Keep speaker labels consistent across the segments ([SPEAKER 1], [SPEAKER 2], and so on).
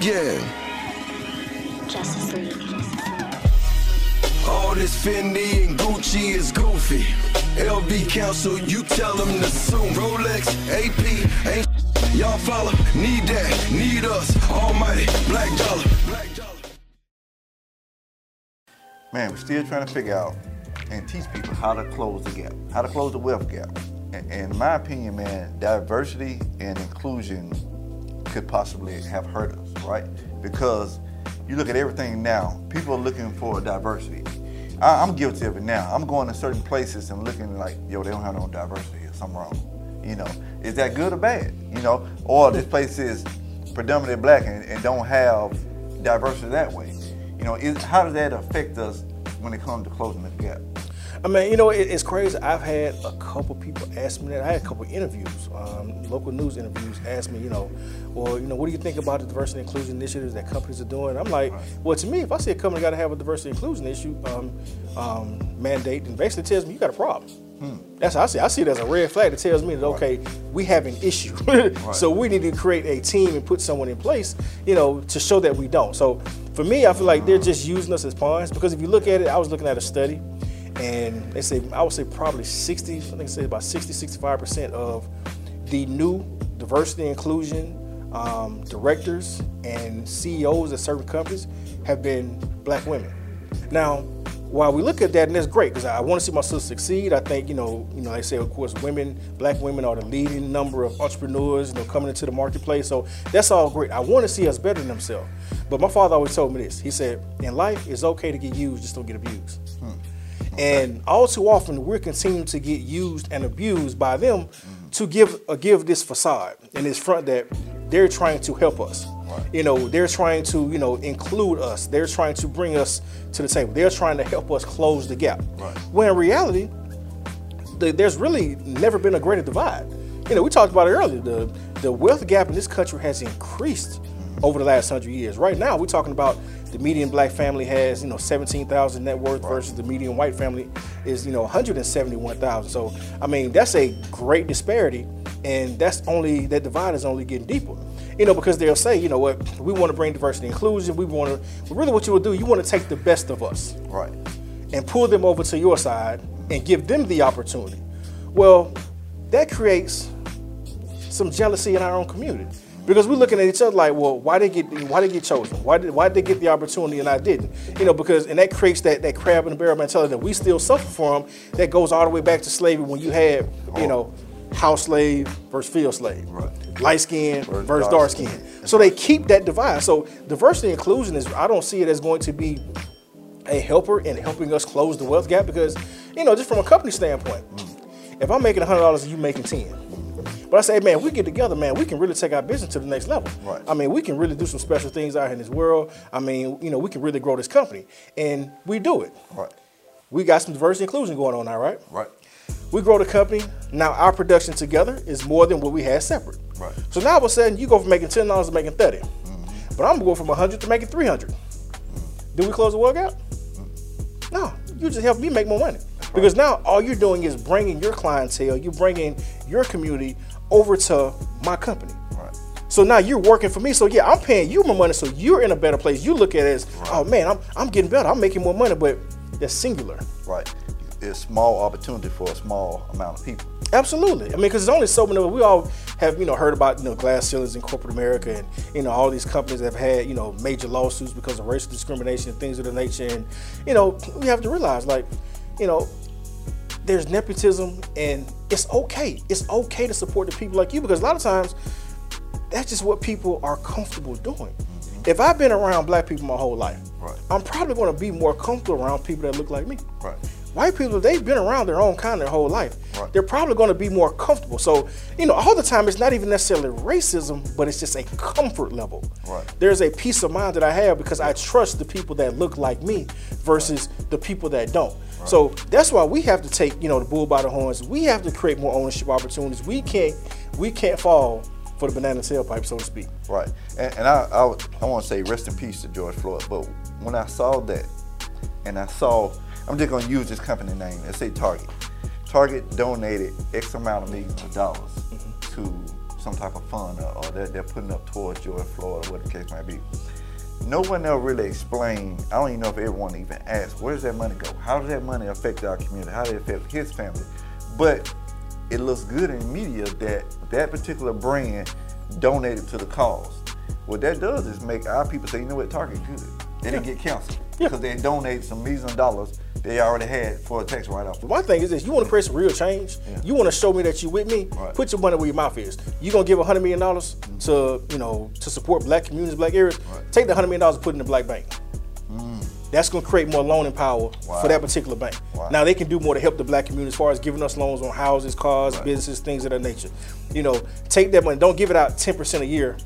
[SPEAKER 1] Yeah.
[SPEAKER 2] Justice League.
[SPEAKER 1] All this Fendi and Gucci is goofy. LV Council, you tell them to sue. Rolex, AP, ain't y'all follow. Need that, need us. Almighty, black dollar, black dollar.
[SPEAKER 3] Man, we're still trying to figure out and teach people how to close the gap, how to close the wealth gap. In my opinion, man, diversity and inclusion could possibly have hurt us, right? Because you look at everything now, people are looking for diversity. I, am guilty of it now. I'm going to certain places and looking like, yo, they don't have no diversity or something wrong. You know, is that good or bad? You know, or this place is predominantly black and, and don't have diversity that way. You know, is, how does that affect us when it comes to closing the gap?
[SPEAKER 4] I mean, you know, it, it's crazy. I've had a couple people ask me that. I had a couple interviews, um, local news interviews, ask me, you know, well, you know, what do you think about the diversity and inclusion initiatives that companies are doing? I'm like, well, to me, if I see a company got to have a diversity and inclusion issue um, um, mandate, then basically tells me you got a problem. Hmm. That's how I see. It. I see it as a red flag that tells me that okay, we have an issue, right. so we need to create a team and put someone in place, you know, to show that we don't. So for me, I feel like they're just using us as pawns because if you look at it, I was looking at a study and they say I would say probably 60, I think say about 60, 65 percent of the new diversity inclusion um, directors and CEOs of certain companies have been black women. Now, while we look at that, and that's great because I want to see my sister succeed. I think you know, you know, they say of course, women, black women are the leading number of entrepreneurs, you know, coming into the marketplace. So that's all great. I want to see us better than themselves. But my father always told me this. He said, "In life, it's okay to get used, just don't get abused." Hmm. And all too often, we're continuing to get used and abused by them mm-hmm. to give uh, give this facade and this front that they're trying to help us. Right. You know, they're trying to you know include us. They're trying to bring us to the table. They're trying to help us close the gap. Right. When in reality, the, there's really never been a greater divide. You know, we talked about it earlier. The the wealth gap in this country has increased. Over the last hundred years. Right now, we're talking about the median black family has you know 17,000 net worth right. versus the median white family is you know 171,000. So I mean that's a great disparity, and that's only that divide is only getting deeper. You know because they'll say you know what we want to bring diversity and inclusion. We want to really what you will do you want to take the best of us
[SPEAKER 3] right
[SPEAKER 4] and pull them over to your side and give them the opportunity. Well, that creates some jealousy in our own community because we're looking at each other like, well, why they get why they get chosen? Why did why did they get the opportunity and I didn't? You know, because and that creates that that crab in the barrel mentality that we still suffer from. That goes all the way back to slavery when you had you know house slave versus field slave, right. light skin versus, versus dark skin. skin. So they keep that divide. So diversity and inclusion is I don't see it as going to be a helper in helping us close the wealth gap because you know just from a company standpoint, mm. if I'm making hundred dollars and you making ten but I say, man, we get together, man, we can really take our business to the next level. Right. I mean, we can really do some special things out here in this world. I mean, you know, we can really grow this company, and we do it.
[SPEAKER 3] Right.
[SPEAKER 4] We got some diversity inclusion going on now, right?
[SPEAKER 3] Right.
[SPEAKER 4] We grow the company. Now our production together is more than what we had separate.
[SPEAKER 3] Right.
[SPEAKER 4] So now all of a sudden you go from making ten dollars to making 30 mm-hmm. But I'm gonna go from hundred to making three hundred. Mm-hmm. Do we close the work out? Mm-hmm. No, you just help me make more money. Because now all you're doing is bringing your clientele, you're bringing your community over to my company.
[SPEAKER 3] Right.
[SPEAKER 4] So now you're working for me. So yeah, I'm paying you more money. So you're in a better place. You look at it as, right. oh man, I'm, I'm getting better. I'm making more money, but that's singular.
[SPEAKER 3] Right. It's small opportunity for a small amount of people.
[SPEAKER 4] Absolutely. I mean, because it's only so many. We all have, you know, heard about you know glass ceilings in corporate America, and you know all these companies have had you know major lawsuits because of racial discrimination and things of the nature. And you know, we have to realize, like, you know, there's nepotism and it's okay. It's okay to support the people like you because a lot of times that's just what people are comfortable doing. Mm-hmm. If I've been around black people my whole life,
[SPEAKER 3] right.
[SPEAKER 4] I'm probably going to be more comfortable around people that look like me.
[SPEAKER 3] Right.
[SPEAKER 4] White people, they've been around their own kind their whole life. Right. They're probably going to be more comfortable. So, you know, all the time it's not even necessarily racism, but it's just a comfort level.
[SPEAKER 3] Right.
[SPEAKER 4] There's a peace of mind that I have because I trust the people that look like me versus the people that don't. So that's why we have to take, you know, the bull by the horns. We have to create more ownership opportunities. We can't, we can't fall for the banana tailpipe, so to speak.
[SPEAKER 3] Right. And, and I, I, I want to say rest in peace to George Floyd. But when I saw that, and I saw, I'm just going to use this company name. Let's say Target. Target donated X amount of millions of dollars mm-hmm. to some type of fund or, or they're, they're putting up towards George Floyd, or whatever the case might be. No one ever really explained, I don't even know if everyone even asked, where does that money go? How does that money affect our community? How does it affect his family? But it looks good in media that that particular brand donated to the cause. What that does is make our people say, you know what, Target good. They didn't get canceled
[SPEAKER 4] Yeah.
[SPEAKER 3] because they donated some millions of dollars they already had for a tax write-off.
[SPEAKER 4] My thing is this: you want to create some real change.
[SPEAKER 3] Yeah.
[SPEAKER 4] You want to show me that you with me.
[SPEAKER 3] Right.
[SPEAKER 4] Put your money where your mouth is. You're gonna give hundred million dollars mm-hmm. to you know to support black communities, black areas.
[SPEAKER 3] Right.
[SPEAKER 4] Take the hundred million dollars and put it in the black bank. Mm. That's gonna create more loaning power
[SPEAKER 3] Wow.
[SPEAKER 4] for that particular bank.
[SPEAKER 3] Wow.
[SPEAKER 4] Now they can do more to help the black community as far as giving us loans on houses, cars,
[SPEAKER 3] Right.
[SPEAKER 4] businesses, things of that nature. You know, take that money. Don't give it out ten percent a year.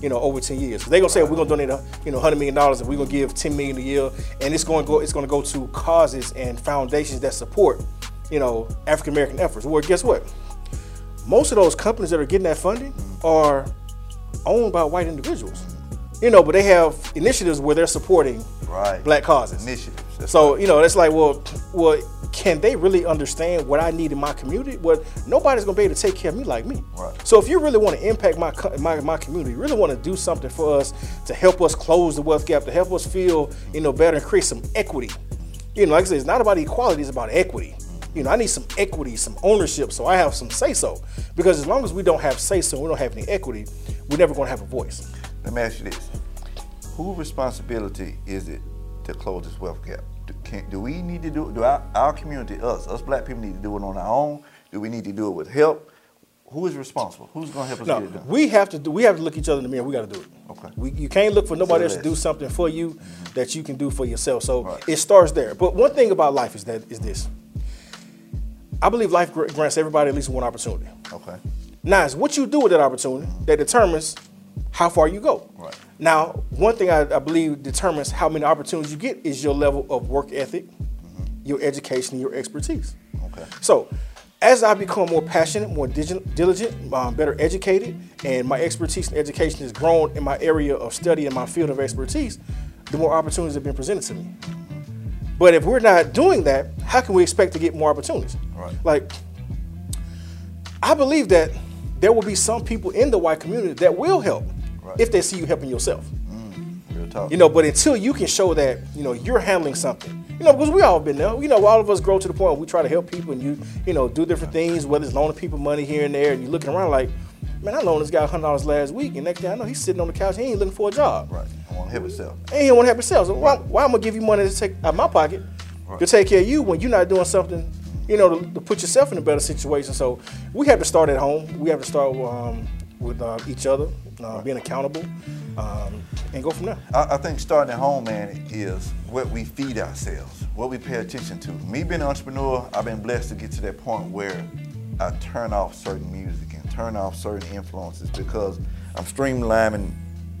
[SPEAKER 4] You know, over ten years. They're gonna say we're gonna donate, a, you know, hundred million dollars, and we're gonna give ten million a year, and it's gonna go. It's gonna go to causes and foundations that support, you know, African American efforts. Well, guess what? Most of those companies that are getting that funding are owned by white individuals. You know, but they have initiatives where they're supporting
[SPEAKER 3] Right.
[SPEAKER 4] black causes.
[SPEAKER 3] Initiatives. That's
[SPEAKER 4] So you know, that's like, well, well, can they really understand what I need in my community? Well, nobody's gonna be able to take care of me like me.
[SPEAKER 3] Right.
[SPEAKER 4] So if you really want to impact my my my community, you really want to do something for us to help us close the wealth gap, to help us feel you know better and create some equity. You know, like I said, it's not about equality; it's about equity. You know, I need some equity, some ownership, so I have some say so. Because as long as we don't have say so, we don't have any equity, we're never gonna have a voice.
[SPEAKER 3] Let me ask you this: Whose responsibility is it to close this wealth gap? Do, can, do we need to do? Do our, our community, us, us black people, need to do it on our own? Do we need to do it with help? Who is responsible? Who's going to help us
[SPEAKER 4] No,
[SPEAKER 3] get it done?
[SPEAKER 4] we have to do. We have to look each other in the mirror. We got to do it.
[SPEAKER 3] Okay.
[SPEAKER 4] We, you can't look for nobody else to do something for you mm-hmm. that you can do for yourself. So
[SPEAKER 3] Right.
[SPEAKER 4] it starts there. But one thing about life is that is this. I believe life grants everybody at least one opportunity.
[SPEAKER 3] okay.
[SPEAKER 4] Now, it's what you do with that opportunity that determines how far you go.
[SPEAKER 3] Right.
[SPEAKER 4] Now, one thing I, I believe determines how many opportunities you get is your level of work ethic, your education, your expertise.
[SPEAKER 3] Okay.
[SPEAKER 4] So, as I become more passionate, more diligent, um, better educated, and my expertise and education has grown in my area of study and my field of expertise, the more opportunities have been presented to me. But if we're not doing that, how can we expect to get more opportunities?
[SPEAKER 3] Right.
[SPEAKER 4] Like, I believe that there will be some people in the white community that will help
[SPEAKER 3] Right.
[SPEAKER 4] if they see you helping yourself.
[SPEAKER 3] Mm, talk.
[SPEAKER 4] You know, but until you can show that, you know, you're handling something. You know, because we all been there. You know, all of us grow to the point where we try to help people and you, you know, do different things, whether it's loaning people money here and there, and you're looking around like, man, I loaned this guy hundred dollars last week, and next thing I know, he's sitting on the couch, he ain't looking for a job.
[SPEAKER 3] right. I want to help yourself.
[SPEAKER 4] And he don't want to help himself. So why, why I'm gonna give you money to take out of my pocket
[SPEAKER 3] Right.
[SPEAKER 4] to take care of you when you're not doing something, you know, to, to put yourself in a better situation? So we have to start at home. We have to start um, with uh, each other, uh, being accountable, um, and go from there.
[SPEAKER 3] I, I think starting at home, man, is what we feed ourselves, what we pay attention to. Me being an entrepreneur, I've been blessed to get to that point where I turn off certain music and turn off certain influences because I'm streamlining,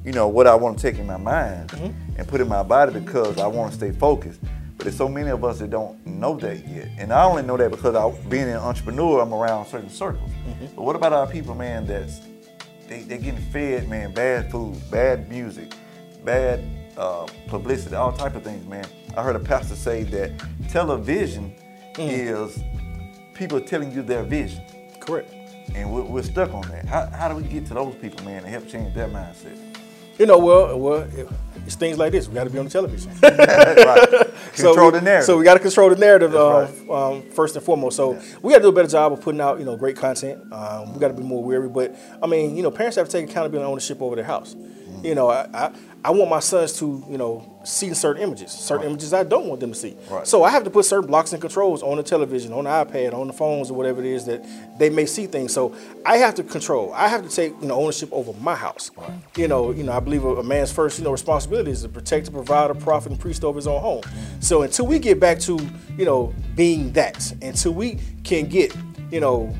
[SPEAKER 3] you know, what I want to take in my mind and put in my body because I want to stay focused. There's so many of us that don't know that yet. And I only know that because I, being an entrepreneur, I'm around certain circles. But what about our people, man, that's they, they're getting fed, man, bad food, bad music, bad uh, publicity, all type of things, man. I heard a pastor say that television is people telling you their vision,
[SPEAKER 4] Correct.
[SPEAKER 3] and we're, we're stuck on that. How, how do we get to those people, man, and help change their mindset?
[SPEAKER 4] You know, well, well, it's things like this. We got to be on the television.
[SPEAKER 3] right. Control
[SPEAKER 4] we,
[SPEAKER 3] the narrative.
[SPEAKER 4] So we got to control the narrative um, um, first and foremost. So we got to do a better job of putting out, you know, great content. Um, we got to be more wary. But I mean, you know, parents have to take accountability and ownership over their house. You know, I, I I want my sons to, you know, see certain images, certain images I don't want them to see.
[SPEAKER 3] Right.
[SPEAKER 4] So I have to put certain blocks and controls on the television, on the iPad, on the phones, or whatever it is that they may see things. So I have to control. I have to take, you know, ownership over my house. Right. You know, you know, I believe a, a man's first, you know, responsibility is to protect, to provide, a prophet, and priest over his own home. So until we get back to, you know, being that, until we can get, you know,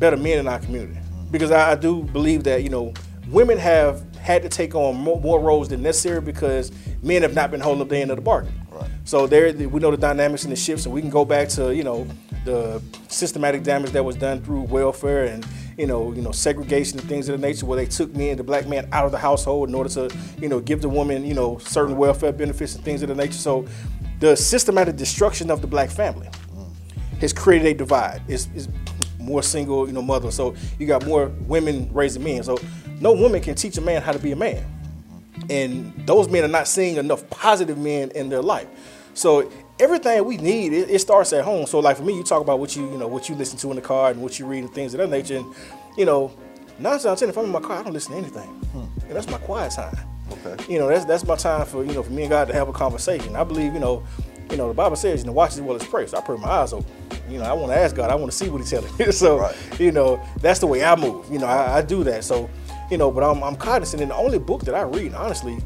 [SPEAKER 4] better men in our community. Because I, I do believe that, you know, women have had to take on more, more roles than necessary because men have not been holding up the end of the bargain.
[SPEAKER 3] Right.
[SPEAKER 4] So there, we know the dynamics and the shifts, and we can go back to, you know, the systematic damage that was done through welfare and, you know, you know, segregation and things of the nature where they took men, the black man, out of the household in order to, you know, give the woman, you know, certain welfare benefits and things of the nature. So the systematic destruction of the black family has created a divide. It's, it's more single, you know, mothers. So you got more women raising men. So no woman can teach a man how to be a man. And those men are not seeing enough positive men in their life. So everything we need, it, it starts at home. So like for me, you talk about what you, you know, what you listen to in the car and what you read and things of that nature. And, you know, nine times out of ten, if I'm in my car, I don't listen to anything. Hmm. And that's my quiet time.
[SPEAKER 3] Okay.
[SPEAKER 4] You know, that's that's my time for you know for me and God to have a conversation. I believe you know, you know the Bible says you know watch as well as pray. So I pray my eyes open. You know, I want to ask God. I want to see what He's telling me. so
[SPEAKER 3] Right.
[SPEAKER 4] you know that's the way I move. You know, I, I do that. So you know, but I'm, I'm cognizant. And the only book that I read, honestly,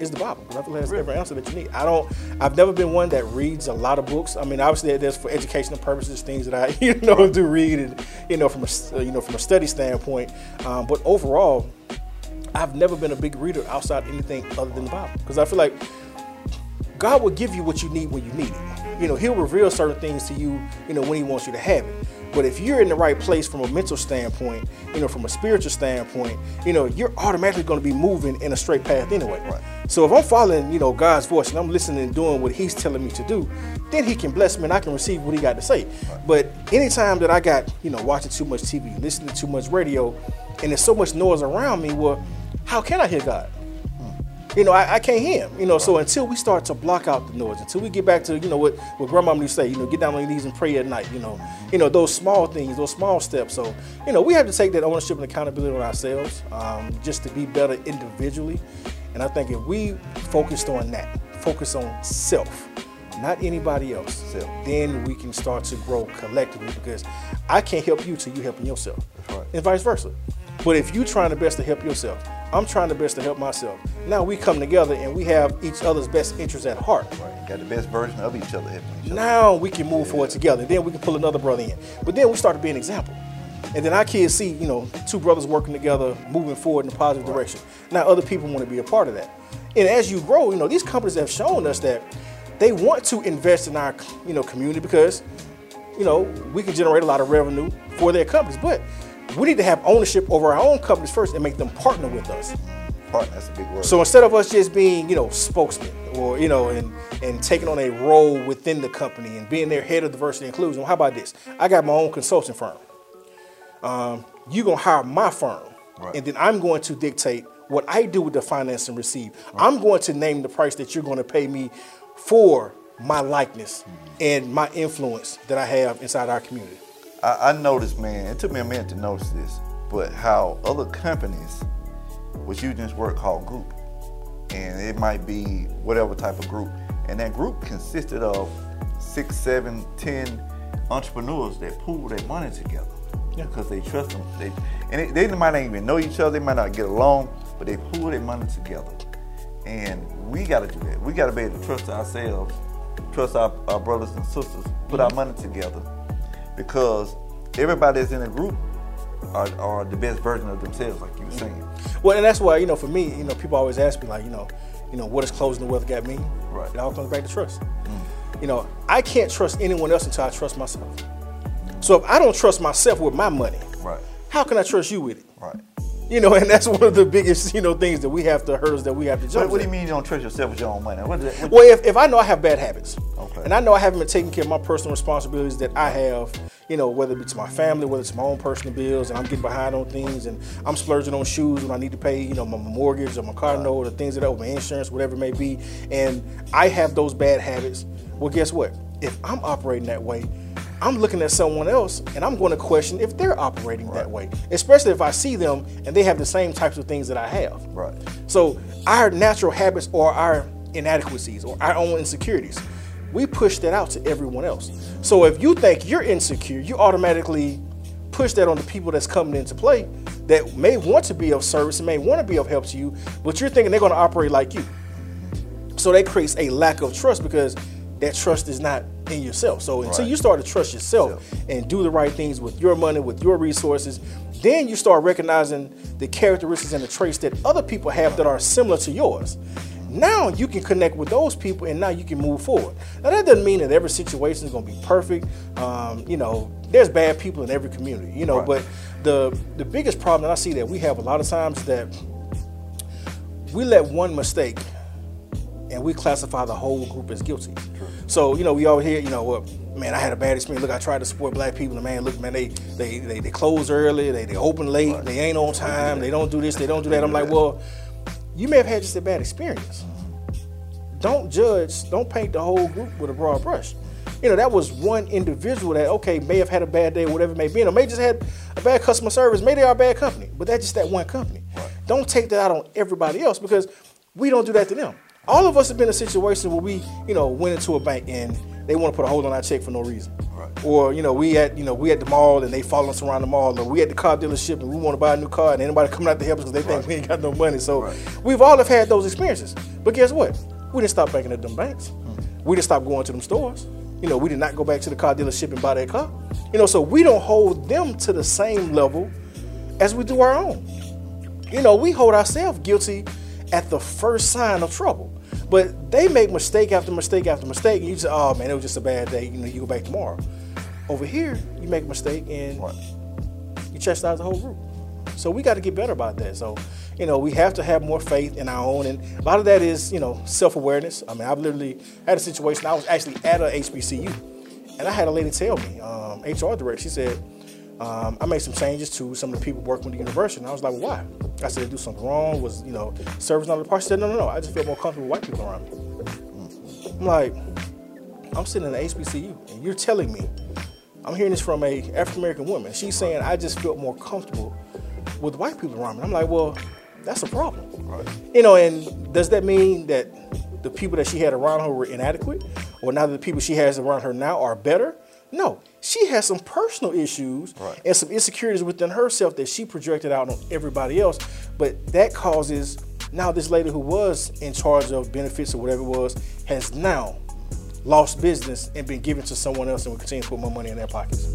[SPEAKER 4] is the Bible. Because I feel like that's every answer that you need. I don't. I've never been one that reads a lot of books. I mean, obviously, there's for educational purposes things that I you know do read and you know from a you know from a study standpoint. Um, but overall. I've never been a big reader outside anything other than the Bible because I feel like God will give you what you need when you need it. You know, He'll reveal certain things to you, you know, when He wants you to have it. But if you're in the right place from a mental standpoint, you know, from a spiritual standpoint, you know, you're automatically going to be moving in a straight path anyway.
[SPEAKER 3] Right.
[SPEAKER 4] So if I'm following, you know, God's voice and I'm listening and doing what He's telling me to do, then He can bless me and I can receive what He got to say. But anytime that I got, you know, watching too much TV, listening to too much radio, and there's so much noise around me, well, how can I hear God? You know, I, I can't hear him. You know, so until we start to block out the noise, until we get back to, you know, what, what grandma used to say, you know, get down on your knees and pray at night, you know, you know, those small things, those small steps. So, you know, we have to take that ownership and accountability on ourselves um, just to be better individually. And I think if we focused on that, focus on self, not anybody else,
[SPEAKER 3] Self.
[SPEAKER 4] then we can start to grow collectively because I can't help you till you helping yourself.
[SPEAKER 3] Right.
[SPEAKER 4] And vice versa. But if you're trying the best to help yourself, I'm trying the best to help myself. Now we come together and we have each other's best interests at heart.
[SPEAKER 3] Right. Got the best version of each other. each other.
[SPEAKER 4] Now we can move forward together. Then we can pull another brother in. But then we start to be an example. And then our kids see, you know, two brothers working together, moving forward in a positive direction. Now other people want to be a part of that. And as you grow, you know, these companies have shown us that they want to invest in our, you know, community because, you know, we can generate a lot of revenue for their companies. But we need to have ownership over our own companies first and make them partner with us.
[SPEAKER 3] Partner, that's a big word.
[SPEAKER 4] So instead of us just being, you know, spokesmen or, you know, and, and taking on a role within the company and being their head of diversity and inclusion, well, how about this? I got my own consulting firm. Um, you're going to hire my firm.
[SPEAKER 3] Right.
[SPEAKER 4] And then I'm going to dictate what I do with the finance and receive. I'm going to name the price that you're going to pay me for my likeness and my influence that I have inside our community.
[SPEAKER 3] I, I noticed, man, it took me a minute to notice this, but how other companies was using this word called group. And it might be whatever type of group. And that group consisted of six, seven, ten entrepreneurs that pooled their money together.
[SPEAKER 4] Yeah.
[SPEAKER 3] Because they trust them. They, and it, they might not even know each other, they might not get along, but they pool their money together. And we got to do that. We got to be able to trust ourselves, trust our, our brothers and sisters, put our mm-hmm. money together. Because everybody that's in a group are, are the best version of themselves, like you were saying.
[SPEAKER 4] Well, and that's why, you know, for me, you know, people always ask me, like, you know, you know, what does closing the wealth gap mean?
[SPEAKER 3] Right.
[SPEAKER 4] It all comes back to trust. Mm. You know, I can't trust anyone else until I trust myself. So if I don't trust myself with my money,
[SPEAKER 3] Right.
[SPEAKER 4] how can I trust you with it?
[SPEAKER 3] Right.
[SPEAKER 4] You know, and that's one of the biggest, you know, things that we have to hurdles that we have to jump.
[SPEAKER 3] What, what do you mean you don't trust yourself with your own money? What, that- what-
[SPEAKER 4] Well, if, if I know I have bad habits,
[SPEAKER 3] Okay.
[SPEAKER 4] and I know I haven't been taking care of my personal responsibilities that I have, you know, whether it be to my family, whether it's my own personal bills, and I'm getting behind on things, and I'm splurging on shoes when I need to pay, you know, my mortgage or my car note or things that, or my insurance, whatever it may be, and I have those bad habits. Well, guess what? If I'm operating that way, I'm looking at someone else and I'm going to question if they're operating that way, especially if I see them and they have the same types of things that I have.
[SPEAKER 3] Right.
[SPEAKER 4] So our natural habits or our inadequacies or our own insecurities, we push that out to everyone else. So if you think you're insecure, you automatically push that on the people that's coming into play that may want to be of service and may want to be of help to you, but you're thinking they're going to operate like you. So that creates a lack of trust because that trust is not in yourself. So until
[SPEAKER 3] Right.
[SPEAKER 4] you start to trust yourself and do the right things with your money, with your resources, then you start recognizing the characteristics and the traits that other people have that are similar to yours. Now you can connect with those people and now you can move forward. Now that doesn't mean that every situation is going to be perfect. Um, you know, there's bad people in every community, you know,
[SPEAKER 3] Right.
[SPEAKER 4] but the the biggest problem that I see that we have a lot of times that we let one mistake and we classify the whole group as guilty. So, you know, we all hear, you know, well, man, I had a bad experience. Look, I tried to support black people, and man, look, man, they they they, they close early, they they open late,
[SPEAKER 3] Right.
[SPEAKER 4] they ain't on time, they don't do this, they don't do that. I'm like, well, you may have had just a bad experience. Don't judge, don't paint the whole group with a broad brush. You know, that was one individual that okay may have had a bad day, whatever it may be, or may just had a bad customer service. Maybe they are a bad company, but that's just that one company. Don't take that out on everybody else because we don't do that to them. All of us have been in a situation where we, you know, went into a bank and they want to put a hold on our check for no reason.
[SPEAKER 3] Right.
[SPEAKER 4] Or you know, we at you know we at the mall and they follow us around the mall, or we at the car dealership and we want to buy a new car and anybody coming out to help us because they think we ain't got no money. So
[SPEAKER 3] Right.
[SPEAKER 4] we've all have had those experiences. But guess what? We didn't stop banking at them banks. Hmm. We didn't stop going to them stores. You know, we did not go back to the car dealership and buy that car. You know, so we don't hold them to the same level as we do our own. You know, we hold ourselves guilty at the first sign of trouble. But they make mistake after mistake after mistake, and you say, "Oh man, it was just a bad day." You know, you go back tomorrow. Over here, you make a mistake and
[SPEAKER 3] Right.
[SPEAKER 4] you chastise the whole group. So we got to get better about that. So, you know, we have to have more faith in our own, and a lot of that is, you know, self-awareness. I mean, I've literally had a situation. I was actually at a HBCU, and I had a lady tell me, um, HR director, she said, um, I made some changes to some of the people working with the university. And I was like, well, why? I said, do something wrong? Was, you know, service not the part? She said, no, no, no. I just feel more comfortable with white people around me. I'm like, I'm sitting in an HBCU, and you're telling me, I'm hearing this from a African American woman. She's saying I just felt more comfortable with white people around me. I'm like, well, that's a problem.
[SPEAKER 3] Right.
[SPEAKER 4] You know, and does that mean that the people that she had around her were inadequate, or now that the people she has around her now are better? No, she has some personal issues
[SPEAKER 3] Right.
[SPEAKER 4] and some insecurities within herself that she projected out on everybody else. But that causes now this lady who was in charge of benefits or whatever it was has now lost business and been given to someone else and will continue to put more money in their pockets.